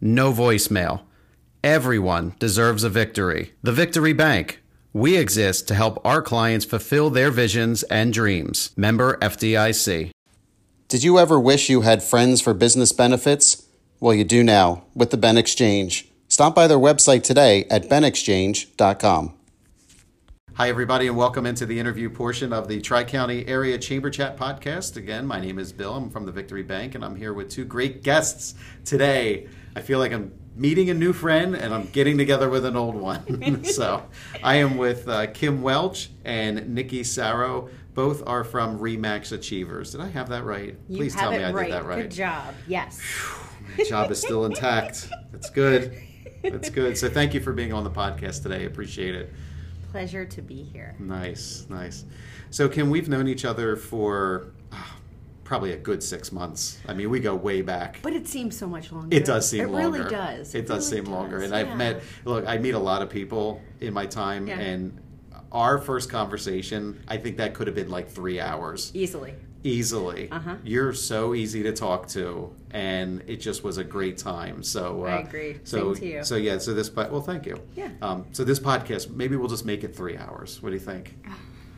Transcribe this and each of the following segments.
no voicemail. Everyone deserves a victory. The Victory Bank. We exist to help our clients fulfill their visions and dreams. Member FDIC. Did you ever wish you had friends for business benefits? Well, you do now with the Ben Exchange. Stop by their website today at benexchange.com. Hi, everybody, and welcome into the interview portion of the Tri County Area Chamber Chat podcast. Again, my name is Bill. I'm from the Victory Bank, and I'm here with two great guests today. I feel like I'm meeting a new friend and I'm getting together with an old one. so I am with uh, Kim Welch and Nikki Sarro. Both are from Remax Achievers. Did I have that right? You Please tell me I right. did that right. Good job. Yes. My job is still intact. That's good. That's good. So thank you for being on the podcast today. Appreciate it. Pleasure to be here. Nice, nice. So Kim, we've known each other for ah, probably a good six months. I mean, we go way back. But it seems so much longer. It does seem it longer. really does. It, does really seem longer. does, And I've met, look, I meet a lot of people in my time, Yeah. and our first conversation, I think that could have been like three hours easily. easily. Uh-huh. You're so easy to talk to, and it just was a great time. So uh, I agree. So Same to you. so yeah. So this, but well, thank you. Yeah. Um, so this podcast, maybe we'll just make it three hours. What do you think?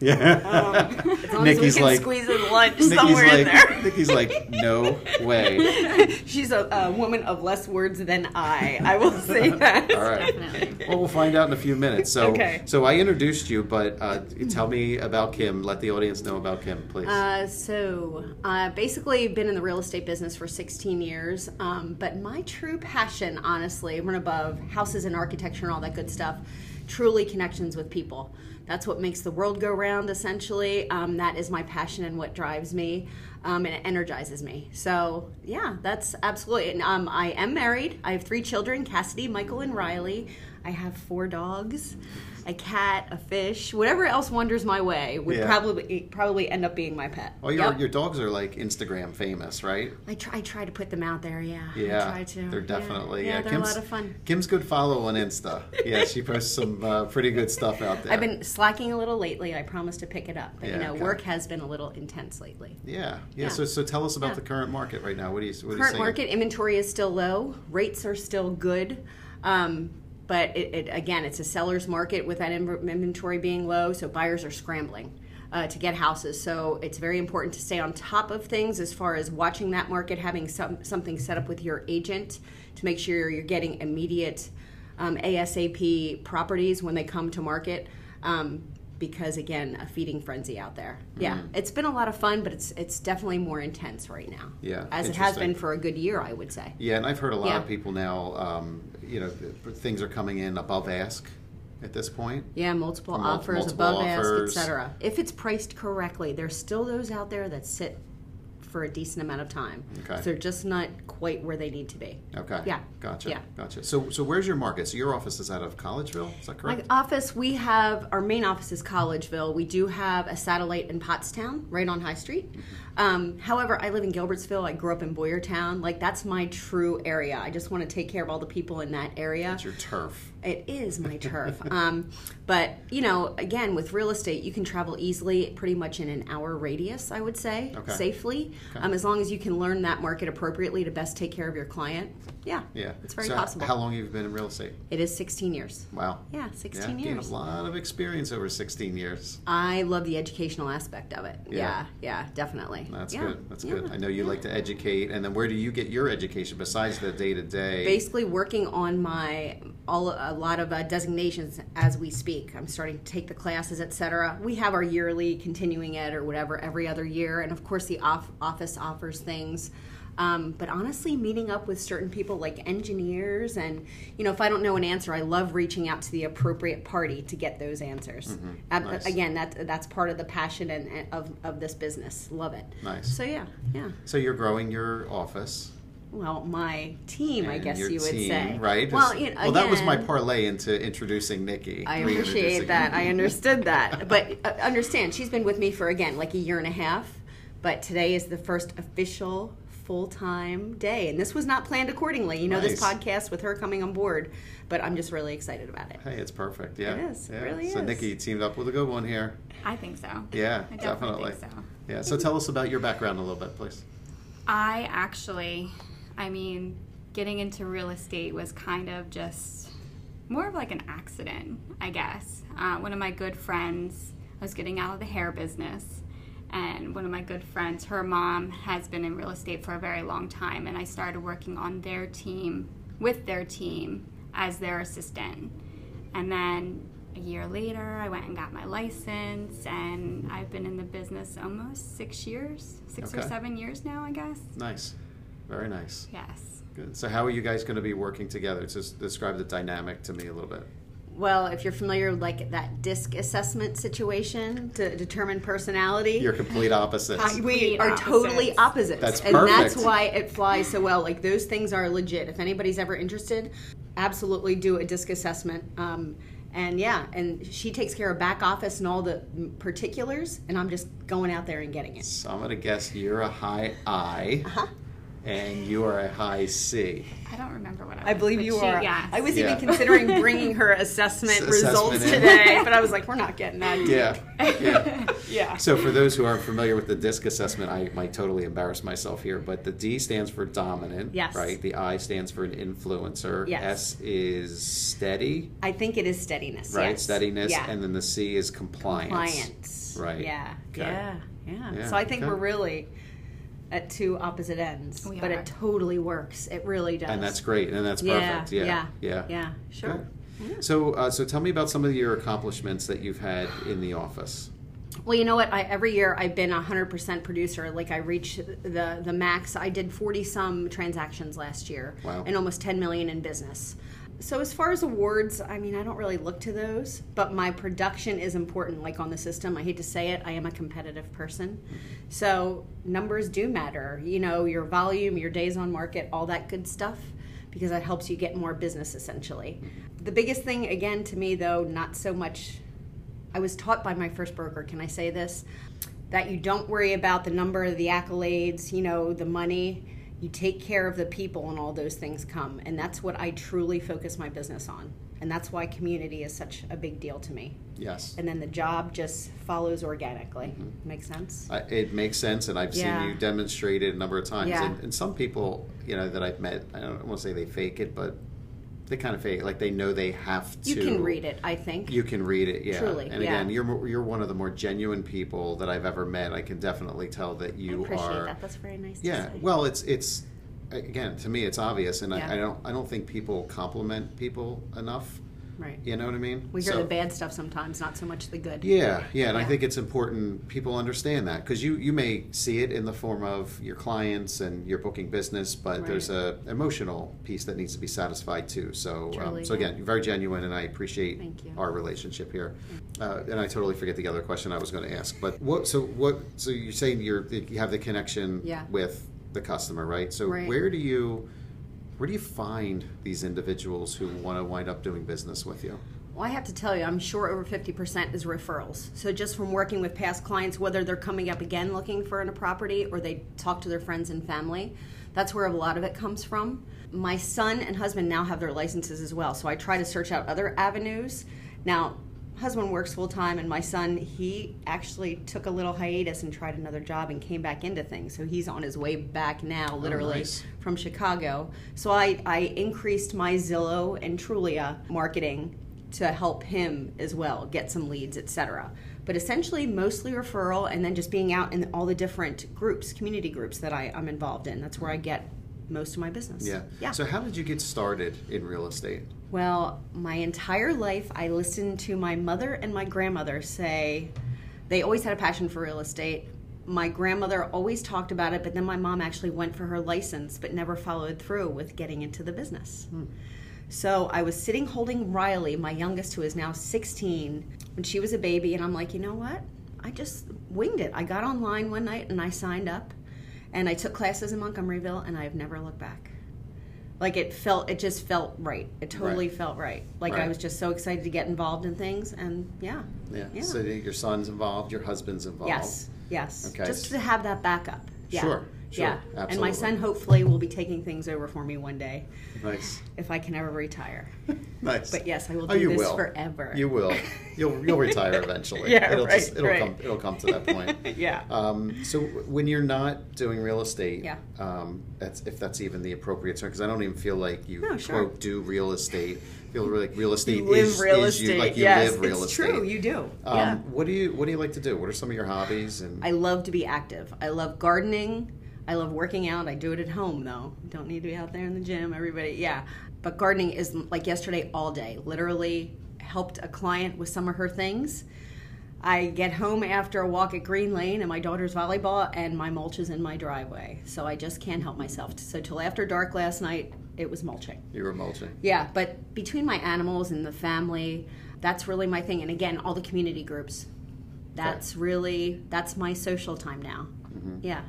Ah. Yeah. As long Nikki's as we can like- squeeze in lunch Nikki's somewhere like, in there. Nikki's like, no way. She's a, a woman of less words than I. I will say that. All right. Well, we'll find out in a few minutes. So, Okay. so I introduced you, but uh, tell me about Kim. Let the audience know about Kim, please. Uh, so, uh, basically, been in the real estate business for 16 years. Um, but my true passion, honestly, run above houses and architecture and all that good stuff, truly connections with people. That's what makes the world go round, essentially. Um, that is my passion and what drives me. Um, and it energizes me. So, yeah, that's absolutely. And, um, I am married. I have three children Cassidy, Michael, and Riley. I have four dogs, a cat, a fish, whatever else wanders my way would Yeah. probably probably end up being my pet. well, your Yep. your dogs are like Instagram famous, right? I try, I try to put them out there. Yeah. Yeah, I try to. they're definitely Yeah, yeah. they're Kim's, a lot of fun. Kim's good follow on Insta. Yeah, she posts some uh, pretty good stuff out there. I've been slacking a little lately. I promise to pick it up. But Yeah, you know, okay. work has been a little intense lately. Yeah, yeah. So, so tell us about the current market right now. What do you what Current market inventory is still low. Rates are still good. Um, but it, it, again, it's a seller's market with that inventory being low, so buyers are scrambling uh, to get houses. So it's very important to stay on top of things as far as watching that market, having some, something set up with your agent to make sure you're getting immediate um, ASAP properties when they come to market. Um, because again, a feeding frenzy out there. Yeah, Mm-hmm. it's been a lot of fun, but it's it's definitely more intense right now. Yeah, as it has been for a good year, I would say. Yeah, and I've heard a lot Yeah. of people now. Um, you know, things are coming in above ask at this point. Yeah, multiple offers, multiple above offers. ask, etc. If it's priced correctly, there's still those out there that sit for a decent amount of time. Okay. They're just not quite where they need to be. Okay. Yeah. Gotcha. Yeah. Gotcha. So, so where's your market? So your office is out of Collegeville. Is that correct? My office, we have our main office is Collegeville. We do have a satellite in Pottstown, right on High Street. Mm-hmm. Um, however, I live in Gilbertsville. I grew up in Boyertown. Like that's my true area. I just want to take care of all the people in that area. That's your turf. It is my turf. um, but, you know, again, with real estate, you can travel easily, pretty much in an hour radius, I would say, Okay. safely. Um, as long as you can learn that market appropriately to best take care of your client, yeah, Yeah. it's very So possible. How long have you been in real estate? It is 16 years. Wow. Yeah, 16 yeah, years. a lot of experience over 16 years. I love the educational aspect of it. Yeah. Yeah, yeah, definitely. That's Yeah, good. That's yeah, good. I know you yeah. like to educate, and then where do you get your education besides the day to day? basically working on my all a lot of uh, designations as we speak. I'm starting to take the classes, etc. We have our yearly continuing ed or whatever every other year, and of course the off- office offers things. Um, but honestly, meeting up with certain people like engineers, and you know, if I don't know an answer, I love reaching out to the appropriate party to get those answers. Ab- Nice. Again, that that's part of the passion and, and of of this business. Love it. Nice. So yeah, yeah. So you're growing your office. Well, my team, I guess you would team, say. right? Well, you know, well, that was my parlay into introducing Nikki. I appreciate that. I understood that. But uh, understand, she's been with me for, again, like a year and a half. But today is the first official full time day. And this was not planned accordingly. You know, this podcast with her coming on board. But I'm just really excited about it. Hey, it's perfect. Yeah, It is. It Yeah. really so is. Nikki teamed up with a good one here. I think so. Yeah, I definitely. definitely think so. Yeah. So tell us about your background a little bit, please. I actually, I mean, getting into real estate was kind of just more of like an accident, I guess. Uh, one of my good friends, I was getting out of the hair business, and one of my good friends, her mom has been in real estate for a very long time, and I started working on their team, with their team, as their assistant. And then a year later, I went and got my license, and I've been in the business almost six years, six or seven years now, I guess. Nice. Very nice. Yes. Good. So how are you guys going to be working together? Just describe the dynamic to me a little bit. Well, if you're familiar with like that disc assessment situation to determine personality, You're complete opposites. Uh, we Complete are totally opposites. opposites. That's and that's why it flies so well. Like those things are legit. If anybody's ever interested, absolutely do a disc assessment. Um, and yeah, and she takes care of back office and all the particulars, and I'm just going out there and getting it. So I'm going to guess you're a high I, and you are a high C. I don't remember what I was. I believe you she- are. Yes. I was Yeah. even considering bringing her assessment assessment results in. today, but I was like, we're not getting that. deep. Yeah. Yeah. Yeah. So for those who aren't familiar with the DISC assessment, I might totally embarrass myself here, but the D stands for dominant, Yes. right? The I stands for an influencer. Yes. S is steady, I think it is steadiness. right? yes. Steadiness, Yeah. and then the C is compliance. Compliance. Right. Yeah. Okay. Yeah. Yeah. Yeah, So I think okay. we're really at two opposite ends, We but are. it totally works. It really does. And that's great, and that's yeah, perfect. Yeah. Yeah. Yeah. Yeah. Sure. Good. So, uh, so tell me about some of your accomplishments that you've had in the office. Well, you know what? I, every year I've been a hundred percent producer. Like I reach the the max. I did forty some transactions last year, Wow. and almost ten million in business. So as far as awards, I mean, I don't really look to those, but my production is important. Like on the system, I hate to say it, I am a competitive person, so numbers do matter. You know, your volume, your days on market, all that good stuff, because that helps you get more business essentially. The biggest thing, again, to me though, not so much I was taught by my first broker, can I say this? That you don't worry about the number of the accolades, you know, the money. You take care of the people and all those things come. And that's what I truly focus my business on. And that's why community is such a big deal to me. Yes. And then the job just follows organically. Mm-hmm. Makes sense? I, it makes sense, and I've Yeah. seen you demonstrate it a number of times. Yeah. And, and some people, you know, that I've met, I don't want to say they fake it, but they kind of fake. Like they know they have to. You can read it, I think. You can read it, yeah. Truly, and yeah. again, you're you're one of the more genuine people that I've ever met. I can definitely tell that I you appreciate are. that. That's very nice Yeah. Well, it's it's again to me it's obvious, and Yeah. I, I don't I don't think people compliment people enough. Right. You know what I mean? We hear So- the bad stuff sometimes, not so much the good. yeah, yeah, and I think it's important people understand that because you you may see it in the form of your clients and your booking business, but Right. there's a emotional piece that needs to be satisfied too. So, um, so again, you're very genuine, and I appreciate our relationship here. Uh, and I totally forget the other question I was going to ask, but what? So what? So you're saying you're you have the connection Yeah. with the customer, right? So Right. where do you where do you find these individuals who want to wind up doing business with you? Well, I have to tell you, I'm sure over 50% is referrals. So just from working with past clients, whether they're coming up again looking for a property or they talk to their friends and family, that's where a lot of it comes from. My son and husband now have their licenses as well, so I try to search out other avenues. Now, husband works full time, and my son he actually took a little hiatus and tried another job and came back into things. So he's on his way back now, oh, literally nice. from Chicago. So I I increased my Zillow and Trulia marketing to help him as well get some leads, etc. But essentially, mostly referral, and then just being out in all the different groups, community groups that I, I'm involved in. That's where I get most of my business. Yeah. Yeah. So how did you get started in real estate? Well, my entire life, I listened to my mother and my grandmother say they always had a passion for real estate. My grandmother always talked about it, but then my mom actually went for her license but never followed through with getting into the business. Hmm. So I was sitting holding Riley, my youngest, who is now 16, when she was a baby, and I'm like, you know what? I just winged it. I got online one night and I signed up, and I took classes in Montgomeryville, and I've never looked back. Like it felt, it just felt right. It totally Right. felt right. Like I was just so excited to get involved in things, and yeah, Yeah. Yeah. So your son's involved, your husband's involved. yes, yes, Okay. just to have that backup. Yeah. Sure, sure, yeah. And my son hopefully will be taking things over for me one day Nice. if I can ever retire. Nice. But yes, I will Oh, do you this will. forever. You will. You'll you'll retire eventually. Yeah, it'll right, it'll right. come it'll come to that point. yeah. Um, so when you're not doing real estate, Yeah. um, that's if that's even the appropriate term, because I don't even feel like you No, sure. quote do real estate. I feel like real estate you live is, real is estate. you, like you yes, live real estate. it's estate. true. You do. Um, yeah. What do you What do you like to do? What are some of your hobbies? And I love to be active. I love gardening. I love working out. I do it at home though. Don't need to be out there in the gym. Everybody, yeah. But gardening is like yesterday all day. Literally helped a client with some of her things. I get home after a walk at Green Lane and my daughter's volleyball and my mulch is in my driveway. So I just can't help myself. So till after dark last night, it was mulching. you were mulching. Yeah, but between my animals and the family, that's really my thing. And again, all the community groups. That's really that's my social time now. Mm-hmm. Yeah,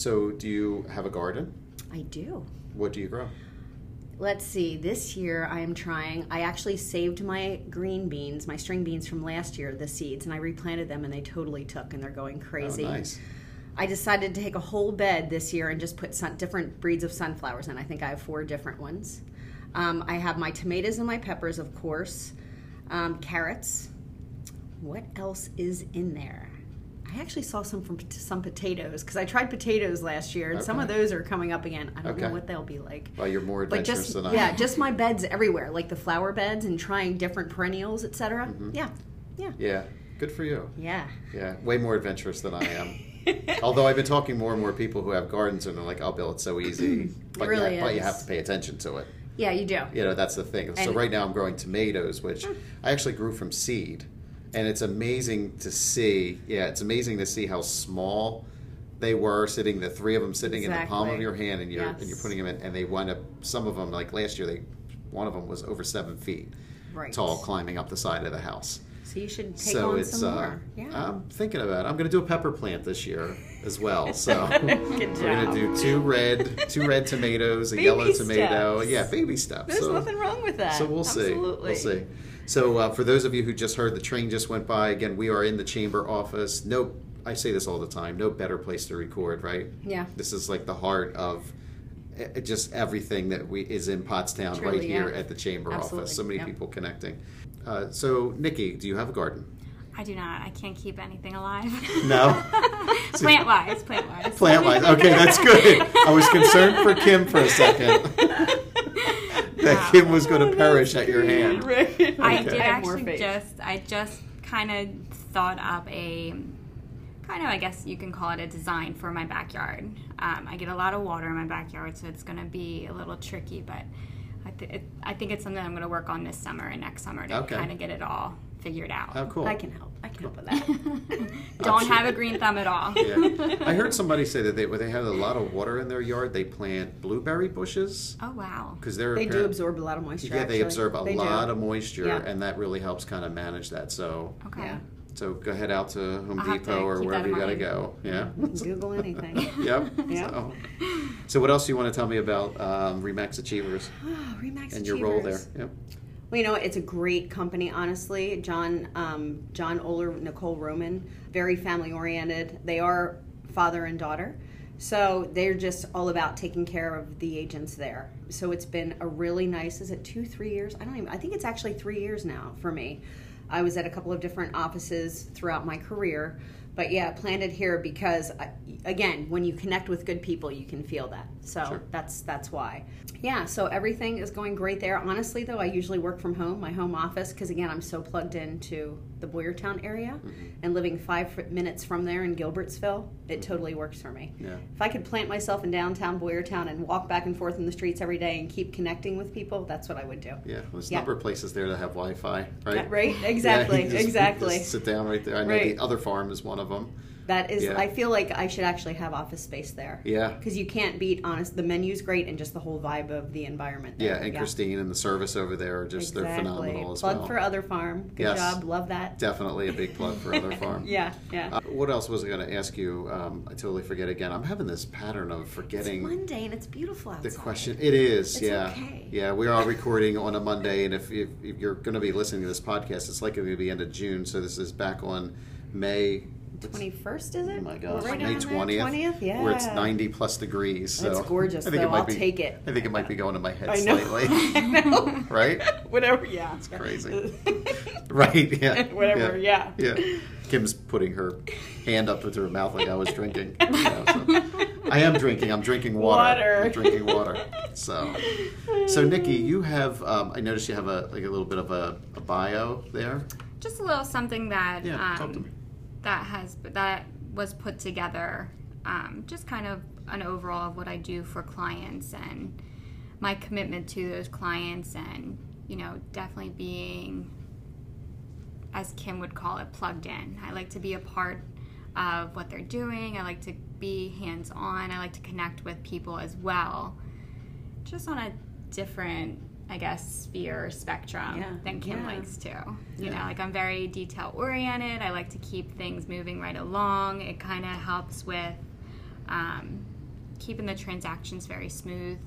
So do you have a garden? I do. What do you grow? Let's see. This year I am trying. I actually saved my green beans, my string beans from last year, the seeds, and I replanted them, and they totally took, and they're going crazy. Oh, nice. I decided to take a whole bed this year and just put sun, different breeds of sunflowers in. I think I have four different ones. Um, I have my tomatoes and my peppers, of course, um, carrots. What else is in there? I actually saw some from some potatoes because I tried potatoes last year, and some of those are coming up again. I don't know what they'll be like. Well, you're more adventurous just than I yeah, just my beds everywhere, like the flower beds and trying different perennials, etc. Mm-hmm. Yeah, yeah, Yeah. Good for you. yeah. Yeah, way more adventurous than I am. Although I've been talking more and more people who have gardens and they're like, "I'll build it so easy," but, really but you have to pay attention to it. Yeah, you do. You know, that's the thing. so right now I'm growing tomatoes, which I actually grew from seed, and it's amazing to see. Yeah, it's amazing to see how small they were sitting. The three of them sitting in the palm of your hand, and you're and you're putting them in, and they wind up. Some of them, like last year, they one of them was over seven feet Right. tall, climbing up the side of the house. So you should take so on it's some uh, more. Yeah. I'm thinking about it. I'm going to do a pepper plant this year as well. So we're going to do two red, two red tomatoes, a Baby yellow tomato. steps. Yeah, baby steps. There's so, nothing wrong with that. so we'll see. We'll see. So uh, for those of you who just heard, the train just went by. Again, we are in the chamber office. No, I say this all the time. No better place to record, right? Yeah. This is like the heart of eh, just everything that we is in Pottstown right here yeah. at the chamber Absolutely, office. So many yep. people connecting. Uh, so Nikki, do you have a garden? I do not. I can't keep anything alive. No? plant wise, plant wise. Plant wise. Okay, that's good. I was concerned for Kim for a second. that Kim was going to perish at your hand. Right. I Okay. did I have actually just I just kind of thought up a kind of I guess you can call it a design for my backyard. Um, I get a lot of water in my backyard, so it's going to be a little tricky, but I, th- it, I think it's something I'm going to work on this summer and next summer to Okay. kind of get it all figured out. How cool. I can help. I can help with that. Don't have a green thumb at all. Yeah. I heard somebody say that they, when they have a lot of water in their yard, they plant blueberry bushes Oh wow. because they're they do absorb a lot of moisture. Yeah, they actually. absorb a They do. lot of moisture, Yeah. and that really helps kind of manage that. So, Okay. Yeah. so go head out to Home I'll have to Depot or keep wherever that you got to mind. go. Yeah. Google anything. yep. Yeah. So, so what else do you want to tell me about um, Remax Achievers Oh, Remax and your role there? Achievers. Yep. Well, you know, it's a great company, honestly. John, um, John Oler, Nicole Roman, very family oriented. They are father and daughter, so they're just all about taking care of the agents there. So it's been a really nice. Is it two, three years? I don't even. I think it's actually three years now for me. I was at a couple of different offices throughout my career. But yeah, planted here because uh, again, when you connect with good people, you can feel that. So Sure. that's that's why. Yeah, so everything is going great there. Honestly, though, I usually work from home, my home office, because again, I'm so plugged into the Boyertown area, Mm-hmm. and living five minutes from there in Gilbertsville, it totally works for me. Yeah. If I could plant myself in downtown Boyertown and walk back and forth in the streets every day and keep connecting with people, that's what I would do. Yeah, there's a Yeah. number of places there that have Wi-Fi, right? Yeah, right? Exactly, just- exactly. just sit down right there. I know Right. the other farm is one of them. That is, Yeah. I feel like I should actually have office space there. Yeah. Because you can't beat, honest, the menu's great and just the whole vibe of the environment there. Yeah, and Christine and the service over there are just they're phenomenal as Plug well. Plug for Other Farm. Good Yes. job. Love that. Definitely a big plug for other farm. Yeah, yeah. Uh, what else was I going to ask you? Um, I totally forget again. I'm having this pattern of it's forgetting Monday and it's beautiful outside. the question. It is, It's yeah, okay. yeah. We are recording on a Monday, and if, if, if you're going to be listening to this podcast, it's likely to be end of June. So this is back on May. Twenty first, is it? Oh my We're gosh, right May twentieth. 20th? Yeah. Where it's ninety plus degrees. So That's gorgeous, I think though. it might I'll be, take it. I think it might be going to my head I know. slightly. I know. right? Whatever, yeah. It's crazy. Right? Yeah. Whatever, yeah. Yeah. Kim's putting her hand up to her mouth like I was drinking. You know, so. I am drinking. I'm drinking water. Water. I'm drinking water. So, so Nikki, you have. Um, I noticed you have a like a little bit of a, a bio there. Just a little something that Yeah, um, talk to me. That has that was put together. Um, just kind of an overall of what I do for clients and my commitment to those clients, and you know, definitely being, as Kim would call it, plugged in. I like to be a part of what they're doing. I like to be hands on. I like to connect with people as well, just on a different, I guess, sphere spectrum Yeah, than Kim yeah. likes to. You Yeah. know, like I'm very detail oriented. I like to keep things moving right along. It kind of helps with um, keeping the transactions very smooth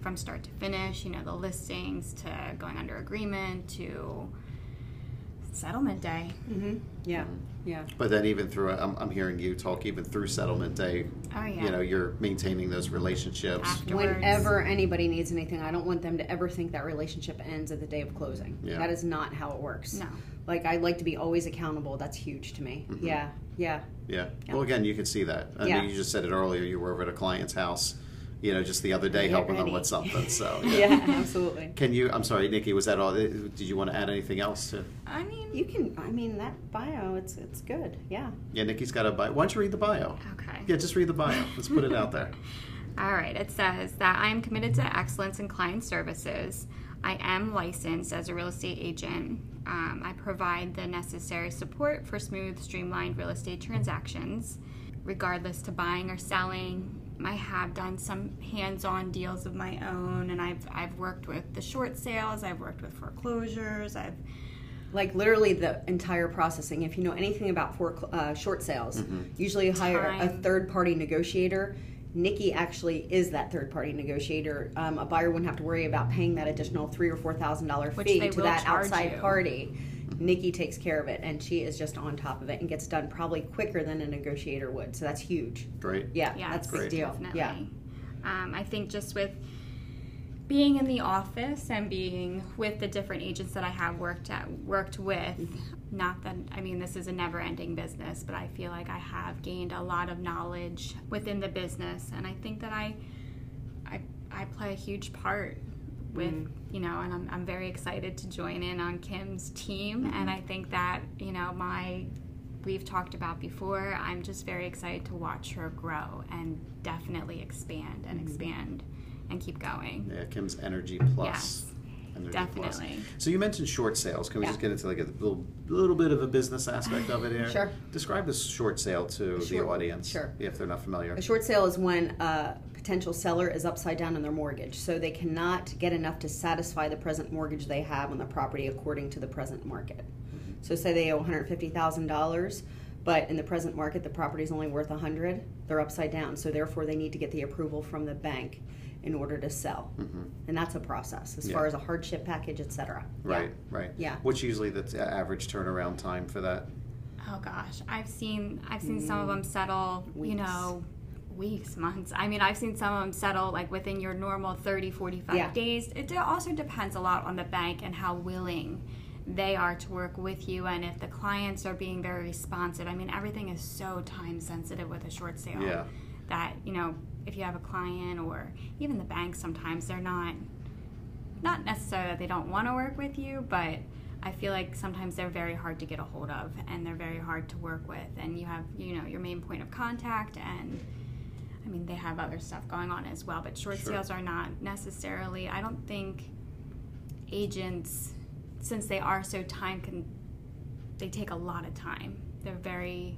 from start to finish. You know, the listings to going under agreement to settlement day. Mm-hmm. Yeah, yeah. But then even through, I'm, I'm hearing you talk even through settlement day. Oh yeah. You know, you're maintaining those relationships. Afterwards. Whenever anybody needs anything, I don't want them to ever think that relationship ends at the day of closing. Yeah. That is not how it works. No. Like I like to be always accountable. That's huge to me. Mm-hmm. Yeah, yeah. Yeah. Well, again, you can see that. I Yeah. mean, you just said it earlier. You were over at a client's house, you know, just the other day Get helping them with something. So, Yeah, absolutely. Can you? I'm sorry, Nikki. Was that all? Did you want to add anything else to? I mean, You can. I mean, that bio. It's it's good. Yeah. Yeah, Nikki's got a bio. Why don't you read the bio? okay. Yeah, just read the bio. Let's put it out there. All right, it says that I am committed to excellence in client services. I am licensed as a real estate agent. Um, I provide the necessary support for smooth, streamlined real estate transactions, regardless to buying or selling. I have done some hands-on deals of my own, and I've I've worked with the short sales. I've worked with foreclosures. I've Like literally the entire processing. If you know anything about for uh, short sales, usually you hire a third party negotiator. Nikki actually is that third party negotiator. Um, a buyer wouldn't have to worry about paying that additional three or four thousand dollar fee to that outside you. party. Nikki takes care of it, and she is just on top of it and gets done probably quicker than a negotiator would. So that's huge. Great. Yeah, Yeah, that's a big Great. deal. Definitely. Yeah, Um, I think just with being in the office and being with the different agents that I have worked at worked with, not that I mean this is a never-ending business, but I feel like I have gained a lot of knowledge within the business, and I think that I I, I play a huge part with mm. you know, and I'm I'm very excited to join in on Kim's team, mm-hmm. and I think that you know my we've talked about before. I'm just very excited to watch her grow and definitely expand and mm-hmm. expand and keep going. Yeah, Kim's Energy Plus. Yes, Plus. definitely. So you mentioned short sales. Can we Yeah. just get into like a little, little bit of a business aspect of it here? Sure. Describe this short sale to the audience. sure. If they're not familiar. A short sale is when a potential seller is upside down in their mortgage, so they cannot get enough to satisfy the present mortgage they have on the property according to the present market. Mm-hmm. So, say they owe one hundred fifty thousand dollars, but in the present market the property is only worth a hundred. They're upside down, so therefore they need to get the approval from the bank in order to sell, mm-hmm. and that's a process as Yeah. far as a hardship package, etc. Right, right. Yeah. What's usually the uh, average turnaround time for that? Oh gosh, I've seen I've seen some of mm. them settle, you know, weeks, months. I mean, I've seen some of them settle like within your normal 30, 45 Yeah. days. It also depends a lot on the bank and how willing they are to work with you and if the clients are being very responsive i mean everything is so time sensitive with a short sale Yeah. that you know if you have a client or even the bank sometimes they're not not necessarily that they don't want to work with you but i feel like sometimes they're very hard to get a hold of and they're very hard to work with and you have you know your main point of contact and i mean they have other stuff going on as well but short Sure. sales are not necessarily i don't think agents since they are so time con they take a lot of time they're very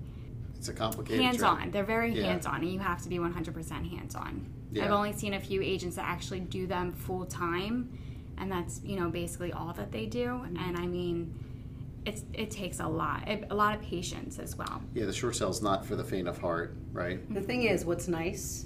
It's a complicated hands job. on. They're very Yeah. hands on, and you have to be 100% hands on. Yeah. I've only seen a few agents that actually do them full time, and that's you know basically all that they do. Mm-hmm. And I mean, it's it takes a lot, a lot of patience as well. Yeah, the short sale is not for the faint of heart, right? The thing is, what's nice,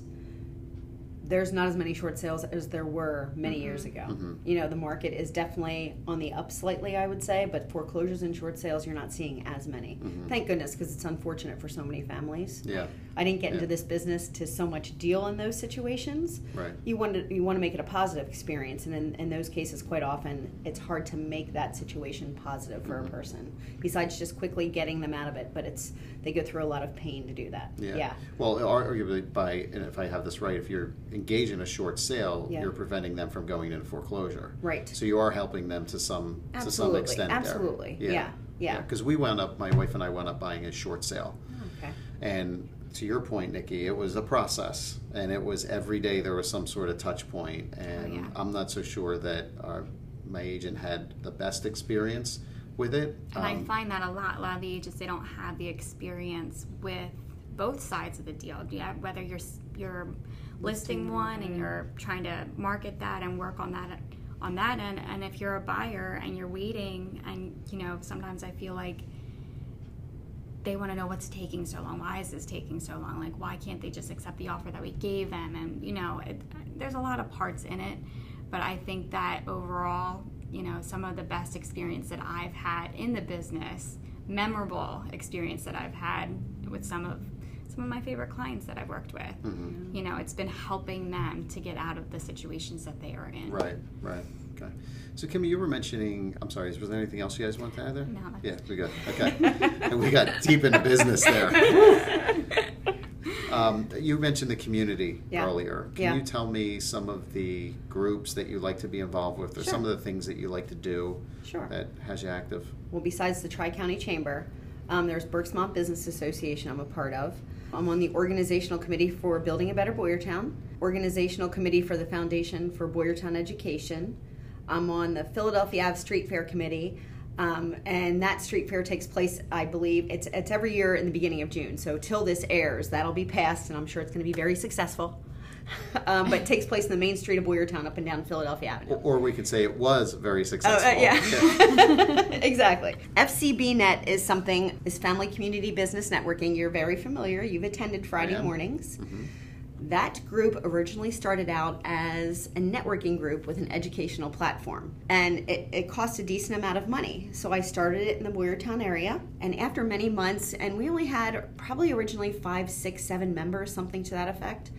there's not as many short sales as there were many years ago. Mm-hmm. You know, the market is definitely on the up slightly, I would say, but foreclosures and short sales, you're not seeing as many. Thank goodness, because it's unfortunate for so many families. Mm-hmm. Yeah, I didn't get Yeah. into this business to so much deal in those situations. right. You want to you want to make it a positive experience, and in, in those cases, quite often it's hard to make that situation positive for Mm-hmm. a person. Besides just quickly getting them out of it, but it's they go through a lot of pain to do that. Yeah. yeah. Well, arguably, by and if I have this right, if you're engaged in a short sale, Yeah. you're preventing them from going into foreclosure. Right. So you are helping them to some to some extent. absolutely. There. Yeah, yeah. Because we wound up, my wife and I wound up buying a short sale, Okay. and to your point, Nikki, it was a process, and it was every day there was some sort of touch point, and Oh, yeah. I'm not so sure that our my agent had the best experience with it. And I Um, find that a lot. A lot of the agents they don't have the experience with both sides of the deal. Yeah, whether you're you're listing one and you're trying to market that and work on that on that end, and if you're a buyer and you're waiting, and you know sometimes I feel like they want to know what's taking so long. Why is this taking so long? Like why can't they just accept the offer that we gave them? And you know, it, there's a lot of parts in it, but I think that overall, you know, some of the best experience that I've had in the business, memorable experience that I've had with some of some of my favorite clients that I've worked with. Mm-hmm. You know, it's been helping them to get out of the situations that they are in. Right, right. Okay. So, Kim, you were mentioning, I'm sorry, was there anything else you guys want to add there? No, Yeah, we got, okay. And we got deep into business there. Um, you mentioned the community Yeah. earlier. Can Yeah. you tell me some of the groups that you like to be involved with, or Sure. some of the things that you like to do Sure. that has you active? Well, besides the Tri County Chamber, um, there's Berksmont Business Association I'm a part of. I'm on the organizational committee for Building a Better Boyertown, organizational committee for the Foundation for Boyertown Education. I'm on the Philadelphia Ave Street Fair committee. Um, and that street fair takes place, I believe, it's, it's every year in the beginning of June. So till this airs, that'll be passed, and I'm sure it's going to be very successful. um, but it takes place in the main street of Boyertown, up and down Philadelphia Avenue. Or, we could say it was very Oh, successful. uh, yeah. Exactly. FCB Net is something, is Family Community Business Networking. You're very familiar. You've attended Friday mornings. That group originally started out as a networking group with an educational platform, and it, it cost a decent amount of money. So I started it in the Boyertown area, and after many months, and we only had probably originally five, six, seven members, something to that effect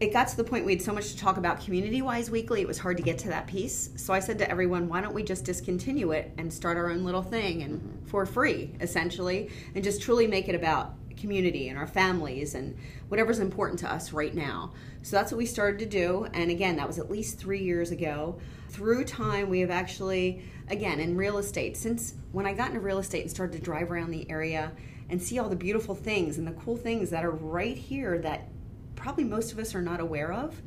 it got to the point we had so much to talk about community wise weekly it was hard to get to that piece so i said to everyone why don't we just discontinue it and start our own little thing and mm-hmm. for free essentially and just truly make it about community and our families and whatever's important to us right now. So that's what we started to do. And again that was at least three years ago. Through time we have actually again in real estate since when i got into real estate and started to drive around the area and see all the beautiful things and the cool things that are right here that probably most of us are not aware of,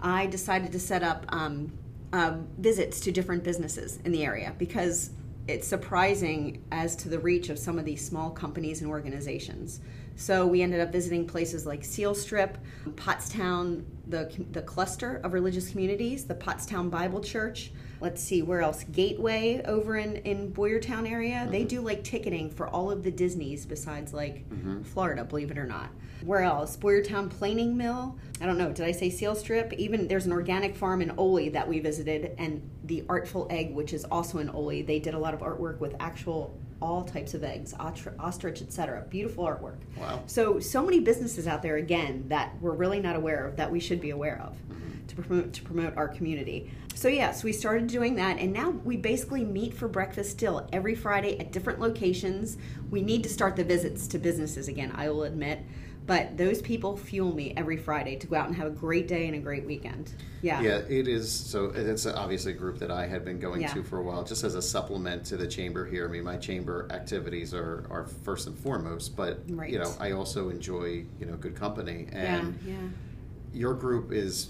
I decided to set up um, um, visits to different businesses in the area because it's surprising as to the reach of some of these small companies and organizations. So we ended up visiting places like Seal Strip, Pottstown, the, the cluster of religious communities, the Pottstown Bible Church. Let's see, where else? Gateway over in, in Boyertown area. They mm-hmm. do like ticketing for all of the Disneys besides like mm-hmm. Florida, believe it or not. Where else? Boyertown Planing Mill. I don't know. Did I say Seal Strip? Even there's an organic farm in Oley that we visited, and the Artful Egg, which is also in Oley. They did a lot of artwork with actual all types of eggs, ostr- ostrich, etc. Beautiful artwork. Wow. So so many businesses out there again that we're really not aware of that we should be aware of. Mm-hmm. to promote to promote our community. So yes, we started doing that, and now we basically meet for breakfast still every Friday at different locations. We need to start the visits to businesses again. I will admit. But those people fuel me every Friday to go out and have a great day and a great weekend. Yeah. Yeah, it is. So it's obviously a group that I had been going Yeah. to for a while, just as a supplement to the chamber here. I mean, my chamber activities are, are first and foremost, but Right. you know, I also enjoy you know good company, Yeah. and Yeah. your group is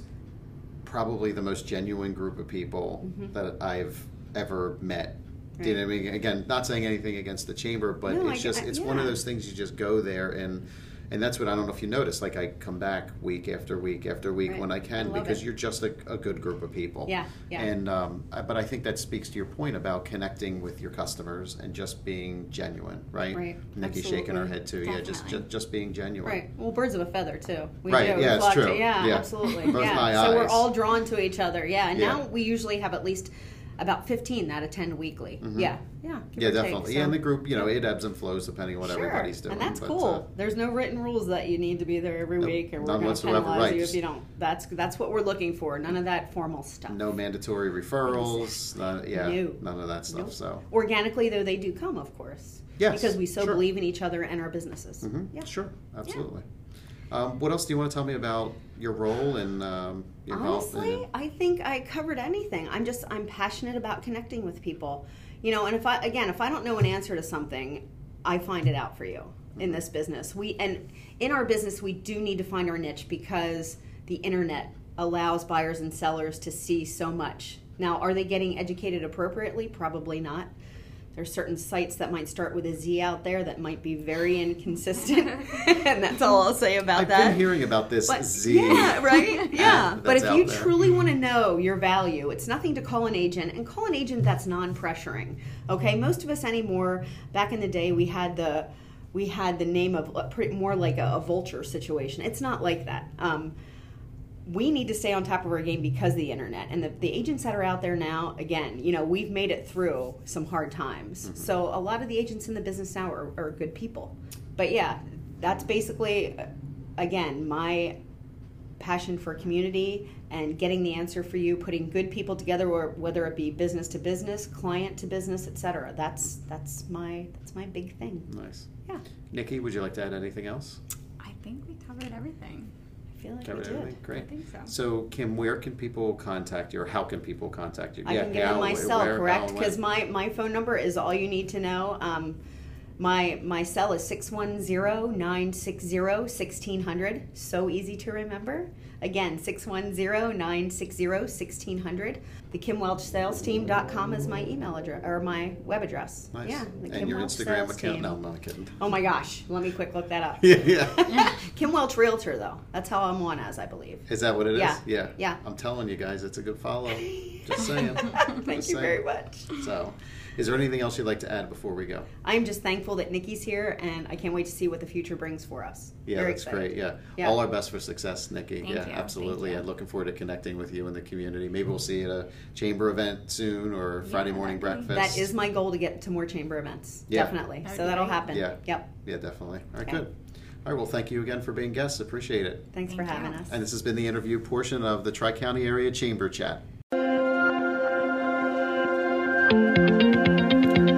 probably the most genuine group of people mm-hmm. that I've ever met. Do you know I mean? Again, not saying anything against the chamber, but No, it's I- just I- it's one of those things you just go there and and that's what I don't know if you notice. Like I come back week after week after week Right. when I can I because it. you're just a, a good group of people. Yeah, yeah. And um, I- but I think that speaks to your point about connecting with your customers and just being genuine, right? Right. Nikki shaking her head too. Yeah, just, just just being genuine. Right. Well, birds of a feather too. We Right, do. yeah, it's true. to- yeah, Yeah. absolutely. Yeah. so we're all drawn to each other. Yeah. And Yeah. now we usually have at least about 15 that attend weekly. Yeah. Yeah. Mm-hmm. Yeah, or take. definitely. So- yeah, and the group, you know, it ebbs and flows depending on what Sure. everybody's doing. And that's but, cool. uh, There's no written rules that you need to be there every No, week, or we're going to penalize right. you if you don't. That's that's what we're looking for. None of that formal stuff. no mandatory referrals. None, yeah, No. none of that stuff. Nope. So, Organically, though, they do come, of course. Yes, Because we so sure. believe in each other and our businesses. Mhm, Yeah. sure, absolutely. Um, what else do you want to tell me about your role and um? Honestly, I think I covered anything. I'm just I'm passionate about connecting with people. You know, and if I again, if I don't know an answer to something, I find it out for you in this business. We and in our business we do need to find our niche because the internet allows buyers and sellers to see so much. Now, are they getting educated appropriately? Probably not. There's certain sites that might start with a Z out there that might be very inconsistent, and that's all I'll say about that. I've been hearing about this But- Z. Yeah, right? Yeah. But if you there. truly want to know your value, it's nothing to call an agent and call an agent that's non-pressuring. Okay? Most of us anymore back in the day we had the we had the name of a pretty, more like a, a vulture situation. It's not like that. Um, we need to stay on top of our game because of the internet and the, the agents that are out there now again you know we've made it through some hard times Mm-hmm. so a lot of the agents in the business now are, are good people but yeah that's basically uh, again my passion for community and getting the answer for you putting good people together or whether it be business to business client to business etc that's that's my that's my big thing Nice. yeah Nikki, would you like to add anything else? I think we covered everything. Feel like Covered we did everything? Great. I think so. So, Kim, where can people contact you, or how can people contact you? I can give how, them my cell, where, correct? Because my, my phone number is all you need to know. Um, my my cell is 610-960-1600. So easy to remember. Again, 610-960-1600. The KimWelchSalesTeam.com is my email address or my web address. Nice. Yeah, the and your Welch Instagram Sales account? Team. No, I'm not kidding. Oh my gosh, let me quick look that up. yeah, yeah. Kim Welch Realtor though. That's how I'm on as, I believe. Is that what it is? Yeah. Yeah. Yeah. I'm telling you guys, it's a good follow. Just saying. Thank Just you saying. very much. So, is there anything else you'd like to add before we go? I'm just thankful that Nikki's here and I can't wait to see what the future brings for us. Yeah, Very that's excited. great. Yeah. Yeah. all our best for success, Nikki. Thank yeah, you. absolutely. Thank you. And looking forward to connecting with you in the community. Maybe we'll see you at a chamber event soon or Friday morning that'd breakfast. That is my goal to get to more chamber events. Yeah. Definitely. That'd So that'll happen. Yeah. Yep. Yeah, definitely. All right, Okay. good. All right, well, thank you again for being guests. Appreciate it. Thanks for having you. us. And this has been the interview portion of the Tri County Area Chamber Chat.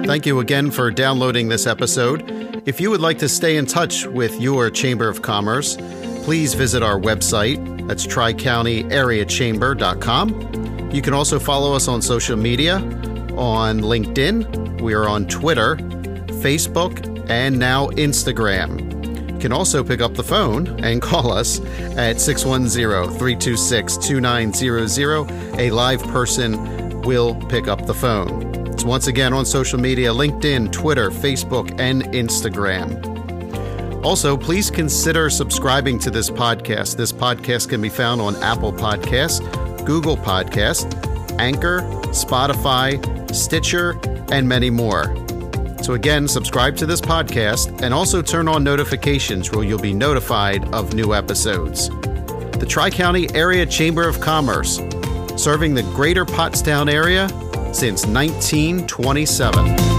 Thank you again for downloading this episode. If you would like to stay in touch with your Chamber of Commerce, please visit our website. That's tricountyareachamber.com. You can also follow us on social media on LinkedIn. We are on Twitter, Facebook, and now Instagram. You can also pick up the phone and call us at 610 326 2900. A live person will pick up the phone. It's once again on social media LinkedIn, Twitter, Facebook, and Instagram. Also, please consider subscribing to this podcast. This podcast can be found on Apple Podcast, Google Podcast, Anchor, Spotify, Stitcher, and many more. So, again, subscribe to this podcast and also turn on notifications where you'll be notified of new episodes. The Tri County Area Chamber of Commerce, serving the greater Pottstown area since 1927.